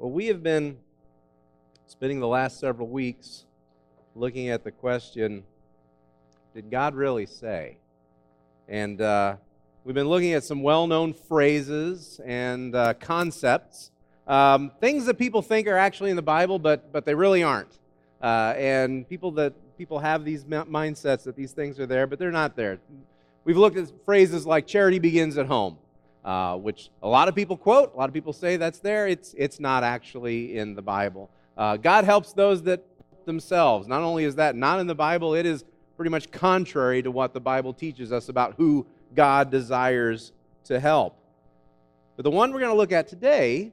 Well, we have been spending the last several weeks looking at the question Did God really say? And uh, we've been looking at some well known phrases and uh, concepts, um, things that people think are actually in the Bible, but, but they really aren't. Uh, and people that people have these mindsets that these things are there, but they're not there. We've looked at phrases like charity begins at home uh, which a lot of people quote, a lot of people say that's there. It's, it's not actually in the Bible. Uh, God helps those that themselves. Not only is that not in the Bible, it is pretty much contrary to what the Bible teaches us about who God desires to help. But the one we're going to look at today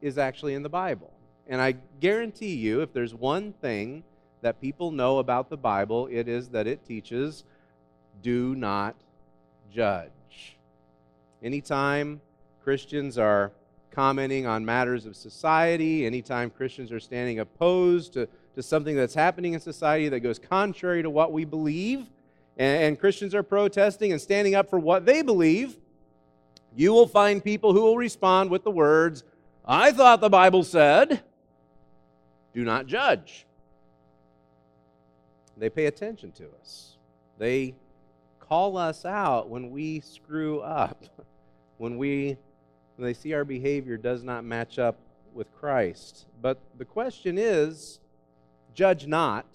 is actually in the Bible. And I guarantee you, if there's one thing that people know about the Bible, it is that it teaches do not judge. Anytime Christians are commenting on matters of society, anytime Christians are standing opposed to, to something that's happening in society that goes contrary to what we believe, and, and Christians are protesting and standing up for what they believe, you will find people who will respond with the words, I thought the Bible said, do not judge. They pay attention to us. They call us out when we screw up when we when they see our behavior does not match up with Christ. But the question is, judge not.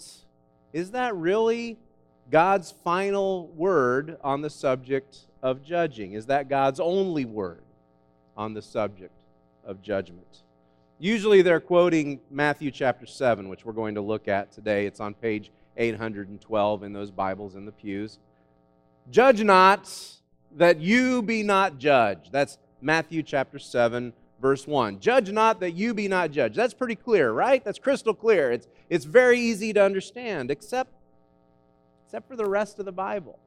Is that really God's final word on the subject of judging? Is that God's only word on the subject of judgment? Usually they're quoting Matthew chapter 7, which we're going to look at today. It's on page 812 in those Bibles in the pews. Judge not that you be not judged. That's Matthew chapter 7, verse 1. Judge not that you be not judged. That's pretty clear, right? That's crystal clear. It's, it's very easy to understand, except, except for the rest of the Bible.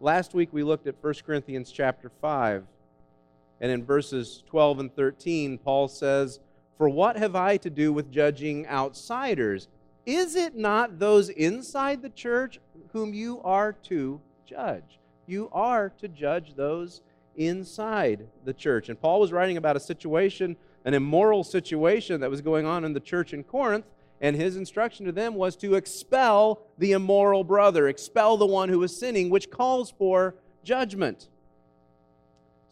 Last week we looked at 1 Corinthians chapter 5, and in verses 12 and 13, Paul says, For what have I to do with judging outsiders? Is it not those inside the church whom you are to judge? You are to judge those inside the church. And Paul was writing about a situation, an immoral situation that was going on in the church in Corinth, and his instruction to them was to expel the immoral brother, expel the one who was sinning, which calls for judgment.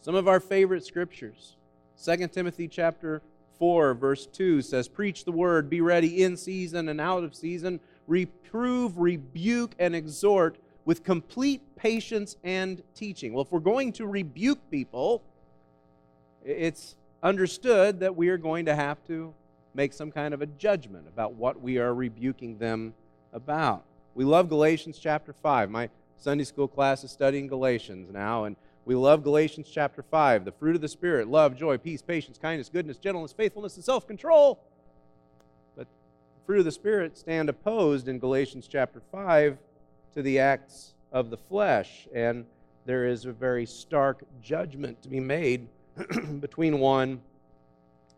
Some of our favorite scriptures. 2 Timothy chapter 4 verse 2 says, "Preach the word, be ready in season and out of season, reprove, rebuke and exhort with complete patience and teaching. Well, if we're going to rebuke people, it's understood that we are going to have to make some kind of a judgment about what we are rebuking them about. We love Galatians chapter 5. My Sunday school class is studying Galatians now, and we love Galatians chapter 5. The fruit of the Spirit love, joy, peace, patience, kindness, goodness, gentleness, faithfulness, and self control. But the fruit of the Spirit stand opposed in Galatians chapter 5 to the acts of the flesh. And there is a very stark judgment to be made between one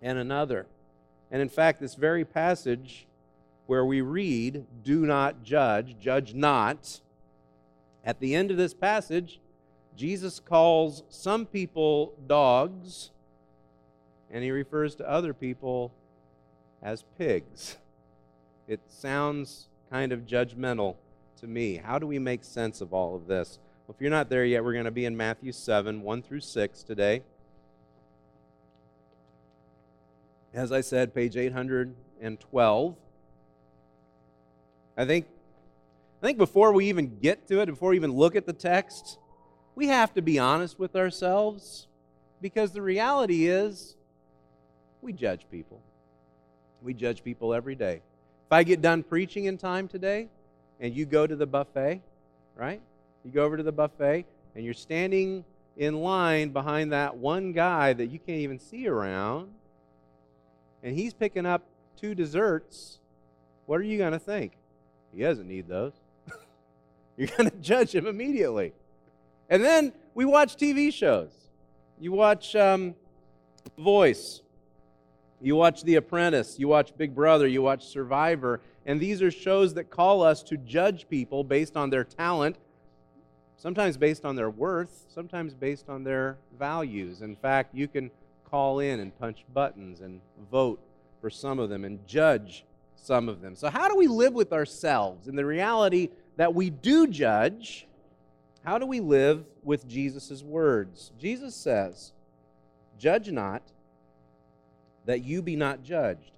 and another. And in fact, this very passage where we read, Do not judge, judge not, at the end of this passage, Jesus calls some people dogs, and he refers to other people as pigs. It sounds kind of judgmental to me. How do we make sense of all of this? Well, if you're not there yet, we're going to be in Matthew 7, 1 through 6 today. As I said, page 812. I think, I think before we even get to it, before we even look at the text, we have to be honest with ourselves because the reality is we judge people. We judge people every day. If I get done preaching in time today, and you go to the buffet, right? You go over to the buffet and you're standing in line behind that one guy that you can't even see around, and he's picking up two desserts. What are you going to think? He doesn't need those. you're going to judge him immediately. And then we watch TV shows. You watch um, Voice. You watch The Apprentice. You watch Big Brother. You watch Survivor. And these are shows that call us to judge people based on their talent, sometimes based on their worth, sometimes based on their values. In fact, you can call in and punch buttons and vote for some of them and judge some of them. So, how do we live with ourselves in the reality that we do judge? How do we live with Jesus' words? Jesus says, Judge not, that you be not judged.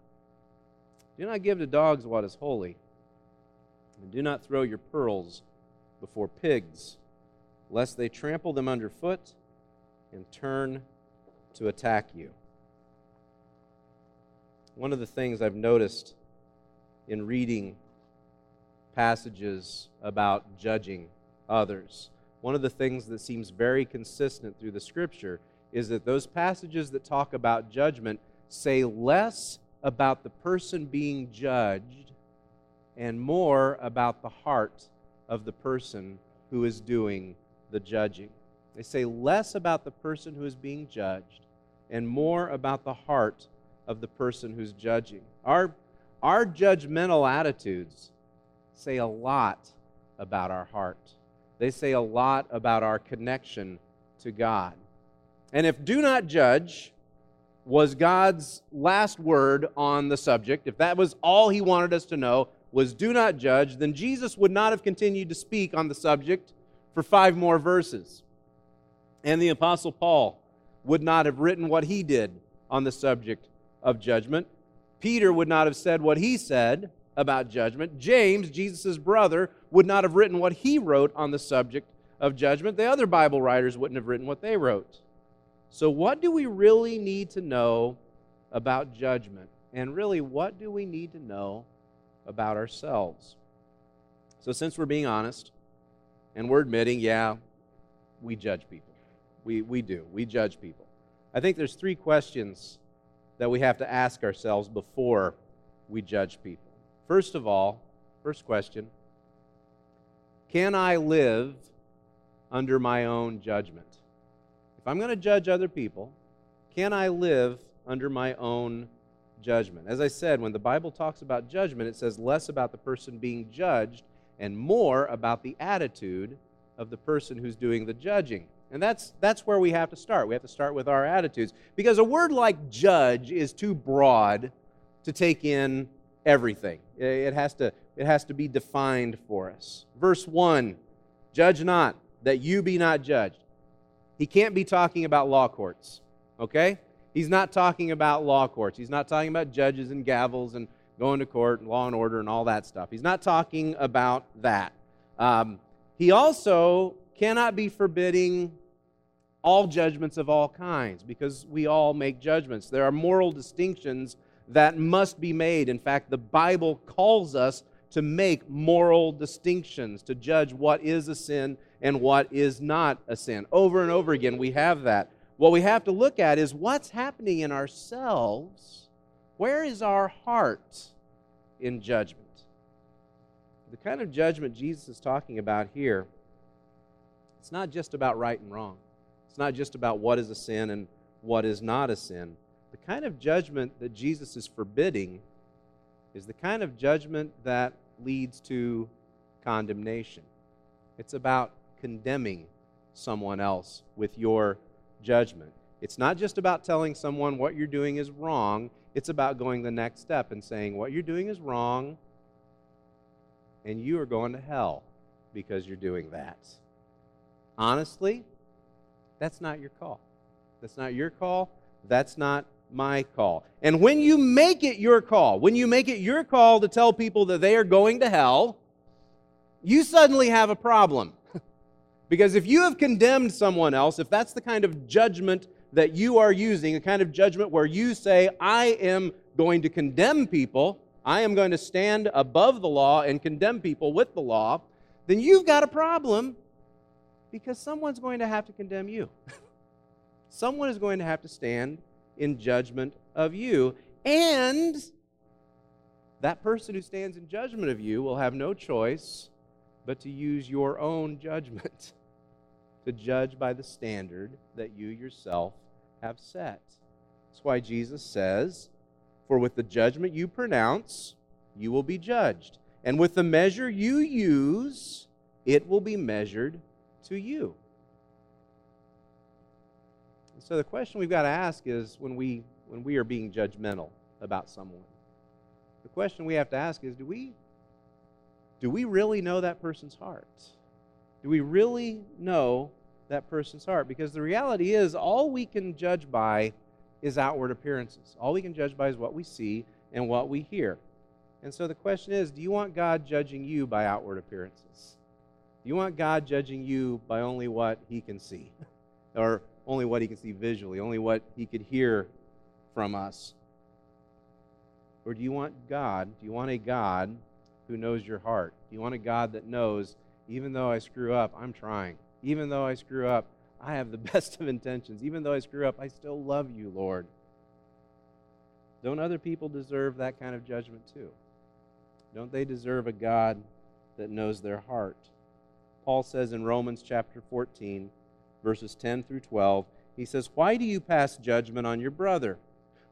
Do not give to dogs what is holy, and do not throw your pearls before pigs, lest they trample them underfoot and turn to attack you. One of the things I've noticed in reading passages about judging others, one of the things that seems very consistent through the scripture is that those passages that talk about judgment say less about the person being judged and more about the heart of the person who is doing the judging. They say less about the person who is being judged and more about the heart of the person who's judging. Our, our judgmental attitudes say a lot about our heart, they say a lot about our connection to God. And if do not judge was God's last word on the subject, if that was all he wanted us to know, was do not judge, then Jesus would not have continued to speak on the subject for five more verses. And the Apostle Paul would not have written what he did on the subject of judgment. Peter would not have said what he said about judgment. James, Jesus' brother, would not have written what he wrote on the subject of judgment. The other Bible writers wouldn't have written what they wrote. So, what do we really need to know about judgment? And really, what do we need to know about ourselves? So, since we're being honest and we're admitting, yeah, we judge people. We, we do. We judge people. I think there's three questions that we have to ask ourselves before we judge people. First of all, first question Can I live under my own judgment? If I'm going to judge other people, can I live under my own judgment? As I said, when the Bible talks about judgment, it says less about the person being judged and more about the attitude of the person who's doing the judging. And that's, that's where we have to start. We have to start with our attitudes. Because a word like judge is too broad to take in everything, it has to, it has to be defined for us. Verse 1 Judge not, that you be not judged. He can't be talking about law courts, okay? He's not talking about law courts. He's not talking about judges and gavels and going to court and law and order and all that stuff. He's not talking about that. Um, he also cannot be forbidding all judgments of all kinds because we all make judgments. There are moral distinctions that must be made. In fact, the Bible calls us to make moral distinctions, to judge what is a sin and what is not a sin. Over and over again, we have that. What we have to look at is what's happening in ourselves. Where is our heart in judgment? The kind of judgment Jesus is talking about here, it's not just about right and wrong. It's not just about what is a sin and what is not a sin. The kind of judgment that Jesus is forbidding is the kind of judgment that leads to condemnation. It's about condemning someone else with your judgment. It's not just about telling someone what you're doing is wrong, it's about going the next step and saying, What you're doing is wrong, and you are going to hell because you're doing that. Honestly, that's not your call. That's not your call. That's not my call. And when you make it your call, when you make it your call to tell people that they are going to hell, you suddenly have a problem. Because if you have condemned someone else, if that's the kind of judgment that you are using, a kind of judgment where you say, I am going to condemn people, I am going to stand above the law and condemn people with the law, then you've got a problem because someone's going to have to condemn you. Someone is going to have to stand in judgment of you. And that person who stands in judgment of you will have no choice but to use your own judgment to judge by the standard that you yourself have set. That's why Jesus says, For with the judgment you pronounce, you will be judged. And with the measure you use, it will be measured to you. And so the question we've got to ask is when we when we are being judgmental about someone, the question we have to ask is do we do we really know that person's heart? Do we really know that person's heart? Because the reality is all we can judge by is outward appearances. All we can judge by is what we see and what we hear. And so the question is do you want God judging you by outward appearances? Do you want God judging you by only what he can see? or only what he can see visually, only what he could hear from us? Or do you want God, do you want a God who knows your heart? Do you want a God that knows, even though I screw up, I'm trying? Even though I screw up, I have the best of intentions. Even though I screw up, I still love you, Lord. Don't other people deserve that kind of judgment too? Don't they deserve a God that knows their heart? Paul says in Romans chapter 14, verses 10 through 12, he says, Why do you pass judgment on your brother?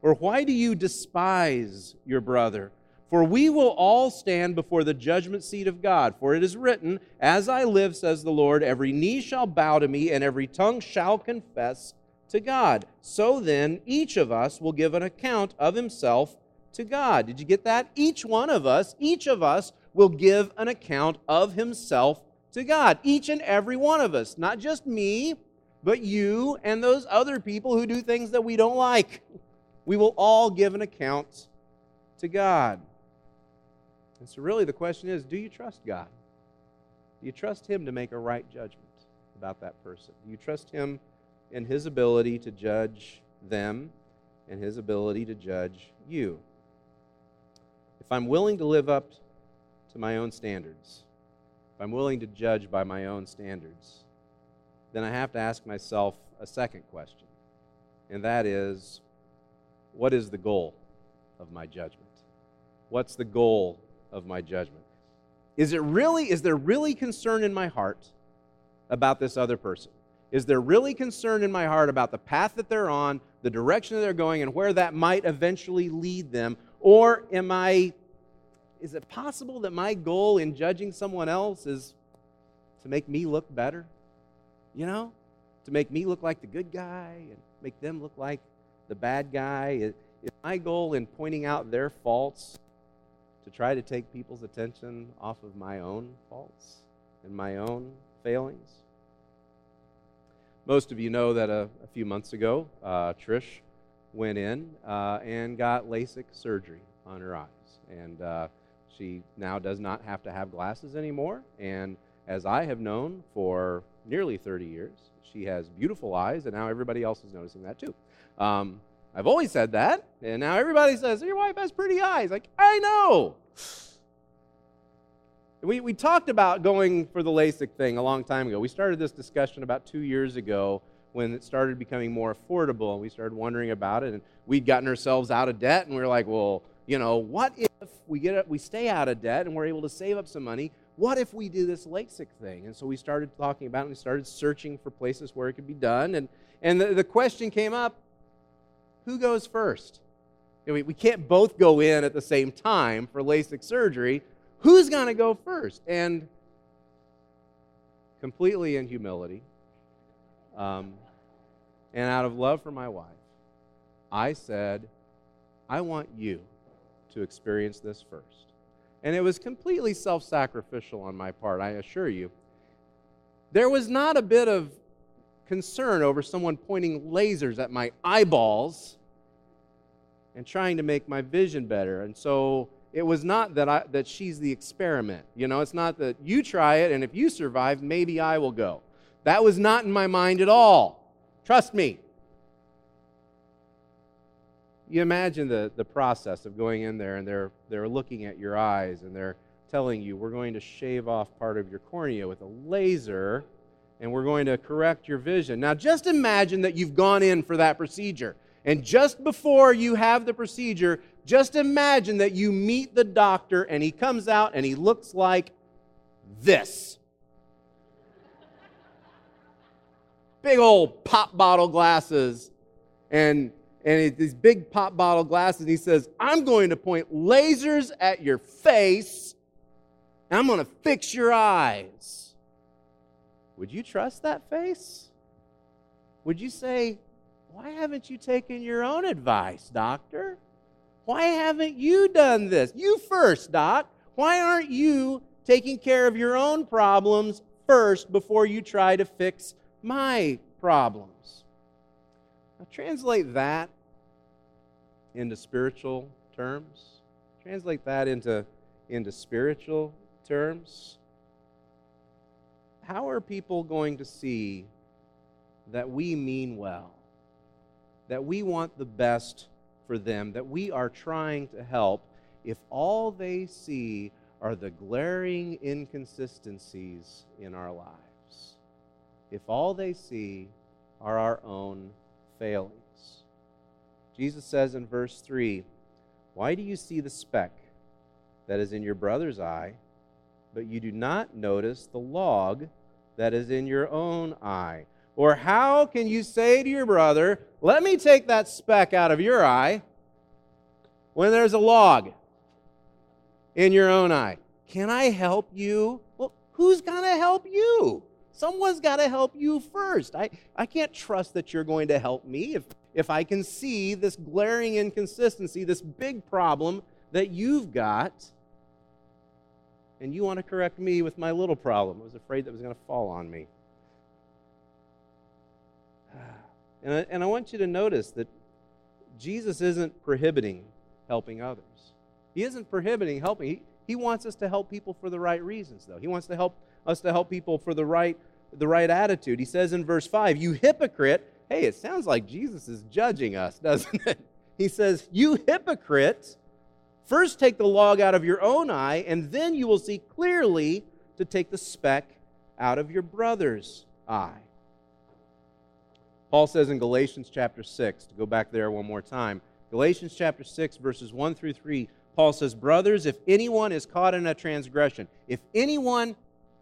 Or why do you despise your brother? For we will all stand before the judgment seat of God. For it is written, As I live, says the Lord, every knee shall bow to me, and every tongue shall confess to God. So then, each of us will give an account of himself to God. Did you get that? Each one of us, each of us will give an account of himself to God. Each and every one of us. Not just me, but you and those other people who do things that we don't like. We will all give an account to God. And so, really, the question is do you trust God? Do you trust Him to make a right judgment about that person? Do you trust Him in His ability to judge them and His ability to judge you? If I'm willing to live up to my own standards, if I'm willing to judge by my own standards, then I have to ask myself a second question, and that is what is the goal of my judgment? What's the goal of my judgment. Is it really, is there really concern in my heart about this other person? Is there really concern in my heart about the path that they're on, the direction that they're going, and where that might eventually lead them? Or am I, is it possible that my goal in judging someone else is to make me look better? You know? To make me look like the good guy and make them look like the bad guy? Is my goal in pointing out their faults to try to take people's attention off of my own faults and my own failings. Most of you know that a, a few months ago, uh, Trish went in uh, and got LASIK surgery on her eyes. And uh, she now does not have to have glasses anymore. And as I have known for nearly 30 years, she has beautiful eyes, and now everybody else is noticing that too. Um, I've always said that, and now everybody says, Your wife has pretty eyes. Like, I know. We, we talked about going for the LASIK thing a long time ago. We started this discussion about two years ago when it started becoming more affordable, and we started wondering about it. And we'd gotten ourselves out of debt, and we were like, well, you know, what if we get we stay out of debt and we're able to save up some money? What if we do this LASIK thing? And so we started talking about it and we started searching for places where it could be done. And, and the, the question came up who goes first? We, we can't both go in at the same time for LASIK surgery. Who's going to go first? And completely in humility, um, and out of love for my wife, I said, I want you to experience this first. And it was completely self sacrificial on my part, I assure you. There was not a bit of concern over someone pointing lasers at my eyeballs and trying to make my vision better. And so it was not that I that she's the experiment. You know, it's not that you try it and if you survive, maybe I will go. That was not in my mind at all. Trust me. You imagine the, the process of going in there and they're they're looking at your eyes and they're telling you we're going to shave off part of your cornea with a laser and we're going to correct your vision. Now just imagine that you've gone in for that procedure And just before you have the procedure, just imagine that you meet the doctor and he comes out and he looks like this. Big old pop bottle glasses and and these big pop bottle glasses and he says, "I'm going to point lasers at your face and I'm going to fix your eyes." Would you trust that face? Would you say, "Why haven't you taken your own advice, doctor?" Why haven't you done this? You first, Doc. Why aren't you taking care of your own problems first before you try to fix my problems? Now, translate that into spiritual terms. Translate that into, into spiritual terms. How are people going to see that we mean well? That we want the best for them that we are trying to help if all they see are the glaring inconsistencies in our lives. If all they see are our own failings. Jesus says in verse 3 Why do you see the speck that is in your brother's eye, but you do not notice the log that is in your own eye? Or how can you say to your brother, Let me take that speck out of your eye, when there's a log in your own eye? Can I help you? Well, who's going to help you? Someone's got to help you first. I, I can't trust that you're going to help me if, if I can see this glaring inconsistency, this big problem that you've got, and you want to correct me with my little problem. I was afraid that was going to fall on me. And I, and I want you to notice that Jesus isn't prohibiting helping others. He isn't prohibiting helping. He, he wants us to help people for the right reasons, though. He wants to help us to help people for the right, the right attitude. He says in verse 5, You hypocrite. Hey, it sounds like Jesus is judging us, doesn't it? He says, You hypocrite. First take the log out of your own eye, and then you will see clearly to take the speck out of your brother's eye. Paul says in Galatians chapter 6, to go back there one more time, Galatians chapter 6, verses 1 through 3, Paul says, Brothers, if anyone is caught in a transgression, if anyone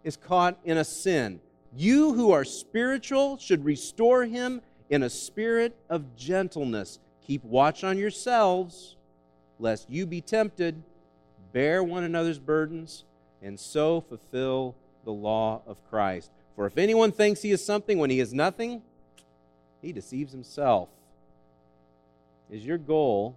is caught in a sin, you who are spiritual should restore him in a spirit of gentleness. Keep watch on yourselves, lest you be tempted. Bear one another's burdens, and so fulfill the law of Christ. For if anyone thinks he is something when he is nothing, he deceives himself. Is your goal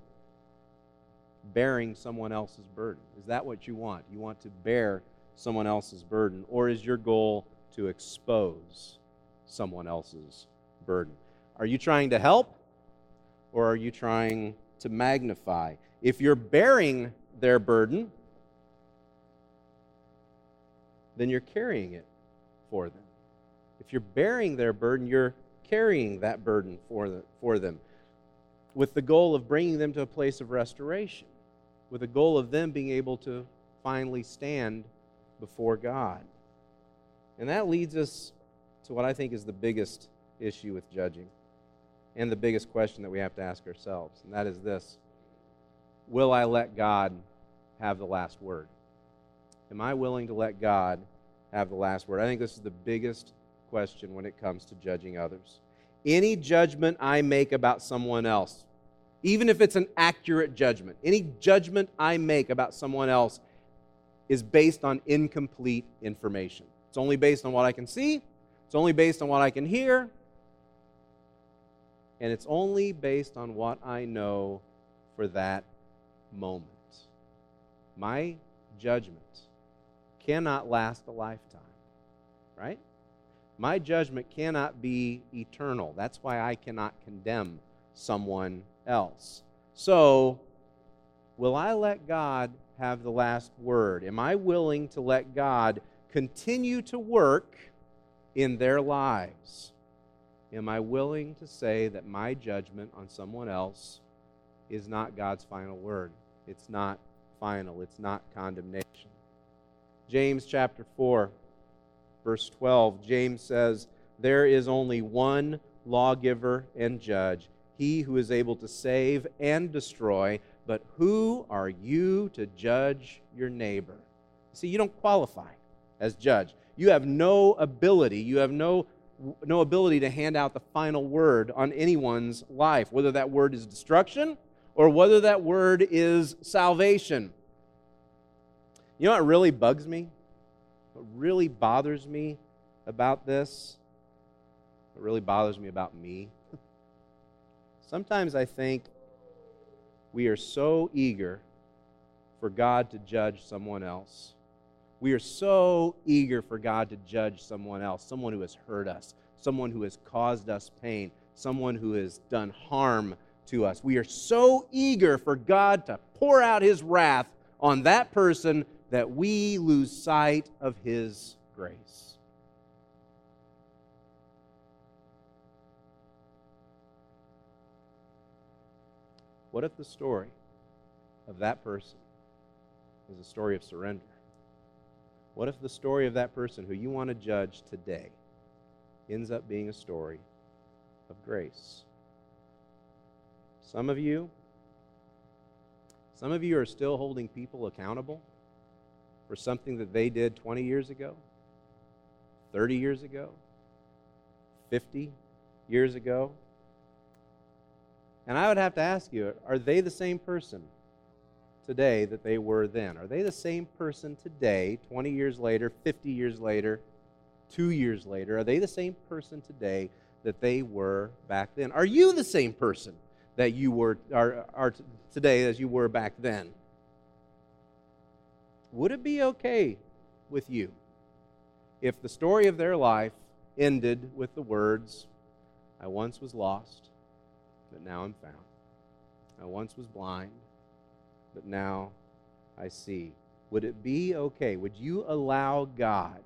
bearing someone else's burden? Is that what you want? You want to bear someone else's burden? Or is your goal to expose someone else's burden? Are you trying to help or are you trying to magnify? If you're bearing their burden, then you're carrying it for them. If you're bearing their burden, you're carrying that burden for, the, for them with the goal of bringing them to a place of restoration, with the goal of them being able to finally stand before God. And that leads us to what I think is the biggest issue with judging and the biggest question that we have to ask ourselves, and that is this Will I let God have the last word? Am I willing to let God have the last word? I think this is the biggest question when it comes to judging others any judgment I make about someone else, even if it's an accurate judgment, any judgment I make about someone else is based on incomplete information. It's only based on what I can see, it's only based on what I can hear, and it's only based on what I know for that moment. My judgment cannot last a lifetime, right? My judgment cannot be eternal. That's why I cannot condemn someone else. So, will I let God have the last word? Am I willing to let God continue to work in their lives? Am I willing to say that my judgment on someone else is not God's final word? It's not final, it's not condemnation. James chapter 4 verse 12, James says, There is only one lawgiver and judge, he who is able to save and destroy. But who are you to judge your neighbor? See, you don't qualify as judge. You have no ability, you have no, no ability to hand out the final word on anyone's life, whether that word is destruction or whether that word is salvation. You know what really bugs me? What really bothers me about this? What really bothers me about me? Sometimes I think we are so eager for God to judge someone else. We are so eager for God to judge someone else, someone who has hurt us, someone who has caused us pain, someone who has done harm to us. We are so eager for God to pour out his wrath on that person that we lose sight of his grace. What if the story of that person is a story of surrender? What if the story of that person who you want to judge today ends up being a story of grace? Some of you, some of you are still holding people accountable for something that they did 20 years ago, 30 years ago, 50 years ago. And I would have to ask you are they the same person today that they were then? Are they the same person today, 20 years later, 50 years later, two years later? Are they the same person today that they were back then? Are you the same person that you were are, are today as you were back then? Would it be okay with you if the story of their life ended with the words, I once was lost, but now I'm found? I once was blind, but now I see. Would it be okay? Would you allow God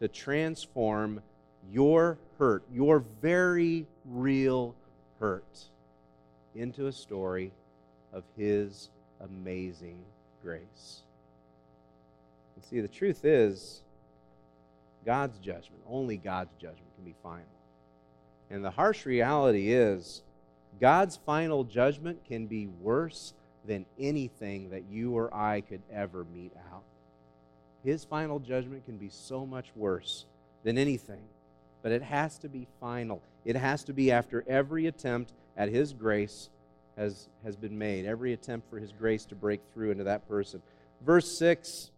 to transform your hurt, your very real hurt, into a story of His amazing grace? And see, the truth is, God's judgment, only God's judgment can be final. And the harsh reality is, God's final judgment can be worse than anything that you or I could ever mete out. His final judgment can be so much worse than anything, but it has to be final. It has to be after every attempt at His grace has, has been made, every attempt for His grace to break through into that person. Verse 6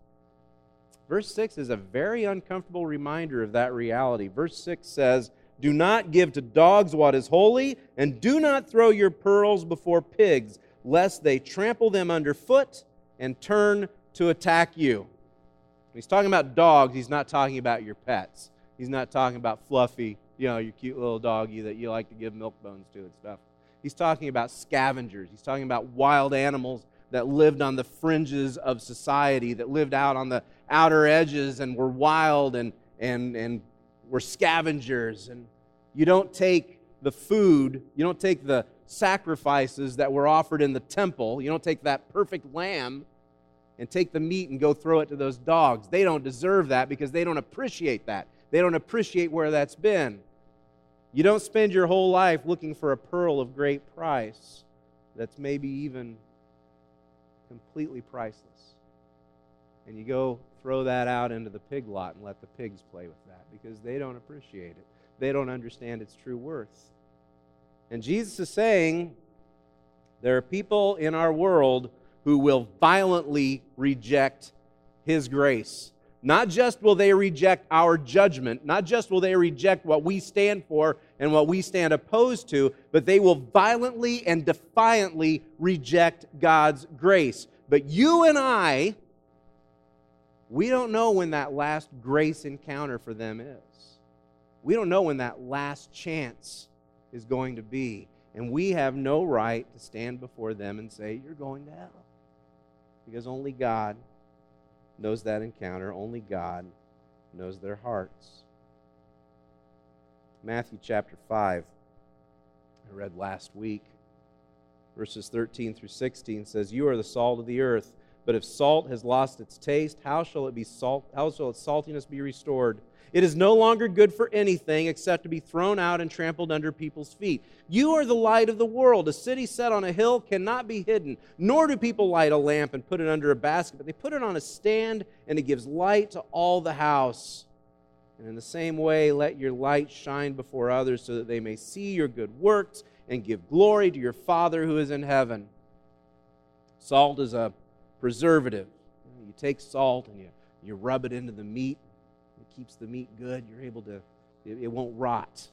Verse 6 is a very uncomfortable reminder of that reality. Verse 6 says, Do not give to dogs what is holy, and do not throw your pearls before pigs, lest they trample them underfoot and turn to attack you. He's talking about dogs, he's not talking about your pets. He's not talking about Fluffy, you know, your cute little doggy that you like to give milk bones to and stuff. He's talking about scavengers. He's talking about wild animals that lived on the fringes of society, that lived out on the outer edges and were wild and, and, and were scavengers. And you don't take the food, you don't take the sacrifices that were offered in the temple, you don't take that perfect lamb and take the meat and go throw it to those dogs. They don't deserve that because they don't appreciate that. They don't appreciate where that's been. You don't spend your whole life looking for a pearl of great price that's maybe even completely priceless. And you go throw that out into the pig lot and let the pigs play with that because they don't appreciate it. They don't understand its true worth. And Jesus is saying there are people in our world who will violently reject his grace. Not just will they reject our judgment, not just will they reject what we stand for and what we stand opposed to, but they will violently and defiantly reject God's grace. But you and I, we don't know when that last grace encounter for them is. We don't know when that last chance is going to be. And we have no right to stand before them and say, You're going to hell. Because only God knows that encounter, only God knows their hearts. Matthew chapter 5, I read last week, verses 13 through 16 says, You are the salt of the earth. But if salt has lost its taste, how shall it be salt? How shall its saltiness be restored? It is no longer good for anything except to be thrown out and trampled under people's feet. You are the light of the world. A city set on a hill cannot be hidden, nor do people light a lamp and put it under a basket, but they put it on a stand, and it gives light to all the house. And in the same way, let your light shine before others so that they may see your good works and give glory to your Father who is in heaven. Salt is a preservative. You take salt and you, you rub it into the meat, keeps the meat good. You're able to, it, it won't rot.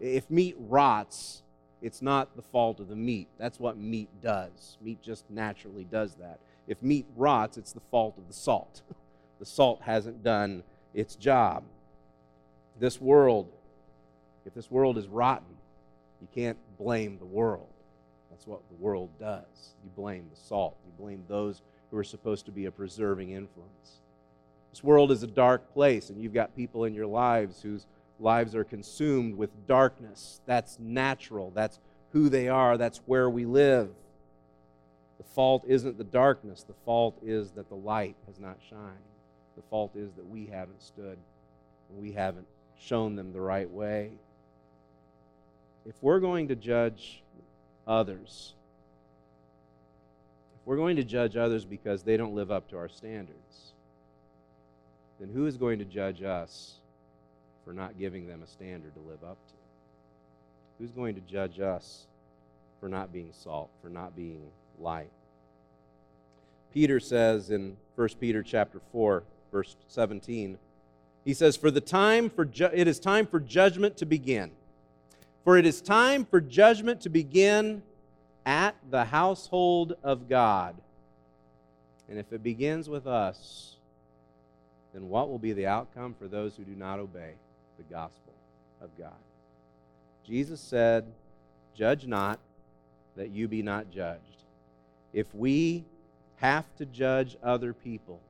If meat rots, it's not the fault of the meat. That's what meat does. Meat just naturally does that. If meat rots, it's the fault of the salt. The salt hasn't done its job. This world, if this world is rotten, you can't blame the world. That's what the world does. You blame the salt, you blame those who are supposed to be a preserving influence. This world is a dark place, and you've got people in your lives whose lives are consumed with darkness. That's natural. That's who they are. That's where we live. The fault isn't the darkness, the fault is that the light has not shined. The fault is that we haven't stood, we haven't shown them the right way. If we're going to judge others, if we're going to judge others because they don't live up to our standards, then who is going to judge us for not giving them a standard to live up to? Who's going to judge us for not being salt, for not being light? Peter says in 1 Peter chapter 4, verse 17, he says, For the time for ju- it is time for judgment to begin. For it is time for judgment to begin at the household of God. And if it begins with us, then what will be the outcome for those who do not obey? the gospel of God. Jesus said, Judge not, that you be not judged. If we have to judge other people,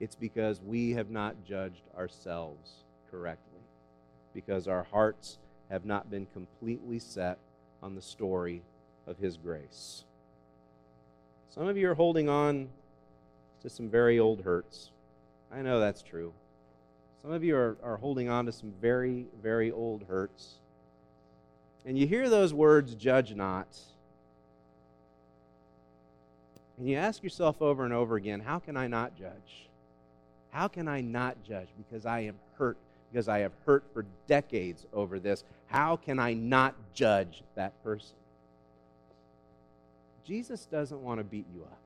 it's because we have not judged ourselves correctly, because our hearts have not been completely set on the story of His grace. Some of you are holding on to some very old hurts. I know that's true. Some of you are, are holding on to some very, very old hurts. And you hear those words, judge not. And you ask yourself over and over again, how can I not judge? How can I not judge? Because I am hurt, because I have hurt for decades over this. How can I not judge that person? Jesus doesn't want to beat you up.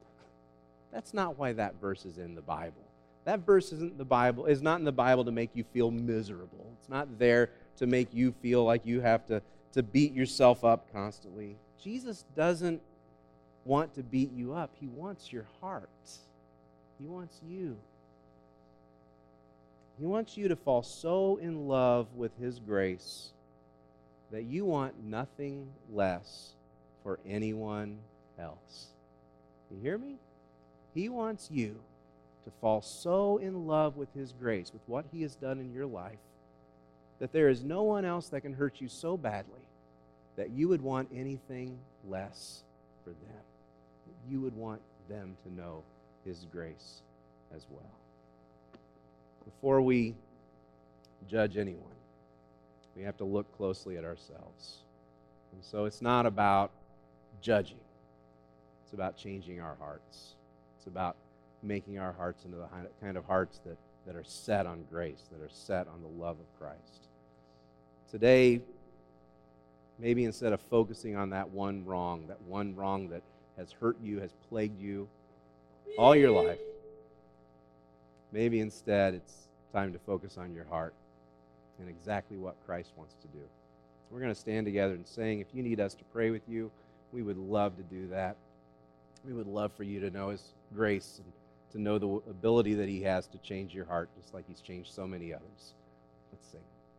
That's not why that verse is in the Bible. That verse isn't the Bible, is not in the Bible to make you feel miserable. It's not there to make you feel like you have to, to beat yourself up constantly. Jesus doesn't want to beat you up. He wants your heart. He wants you. He wants you to fall so in love with His grace that you want nothing less for anyone else. You hear me? He wants you to fall so in love with His grace, with what He has done in your life, that there is no one else that can hurt you so badly that you would want anything less for them. You would want them to know His grace as well. Before we judge anyone, we have to look closely at ourselves. And so it's not about judging, it's about changing our hearts. It's about making our hearts into the kind of hearts that, that are set on grace, that are set on the love of Christ. Today, maybe instead of focusing on that one wrong, that one wrong that has hurt you, has plagued you all your life, maybe instead it's time to focus on your heart and exactly what Christ wants to do. We're going to stand together and sing. If you need us to pray with you, we would love to do that. We would love for you to know His grace and to know the ability that He has to change your heart, just like He's changed so many others. Let's sing.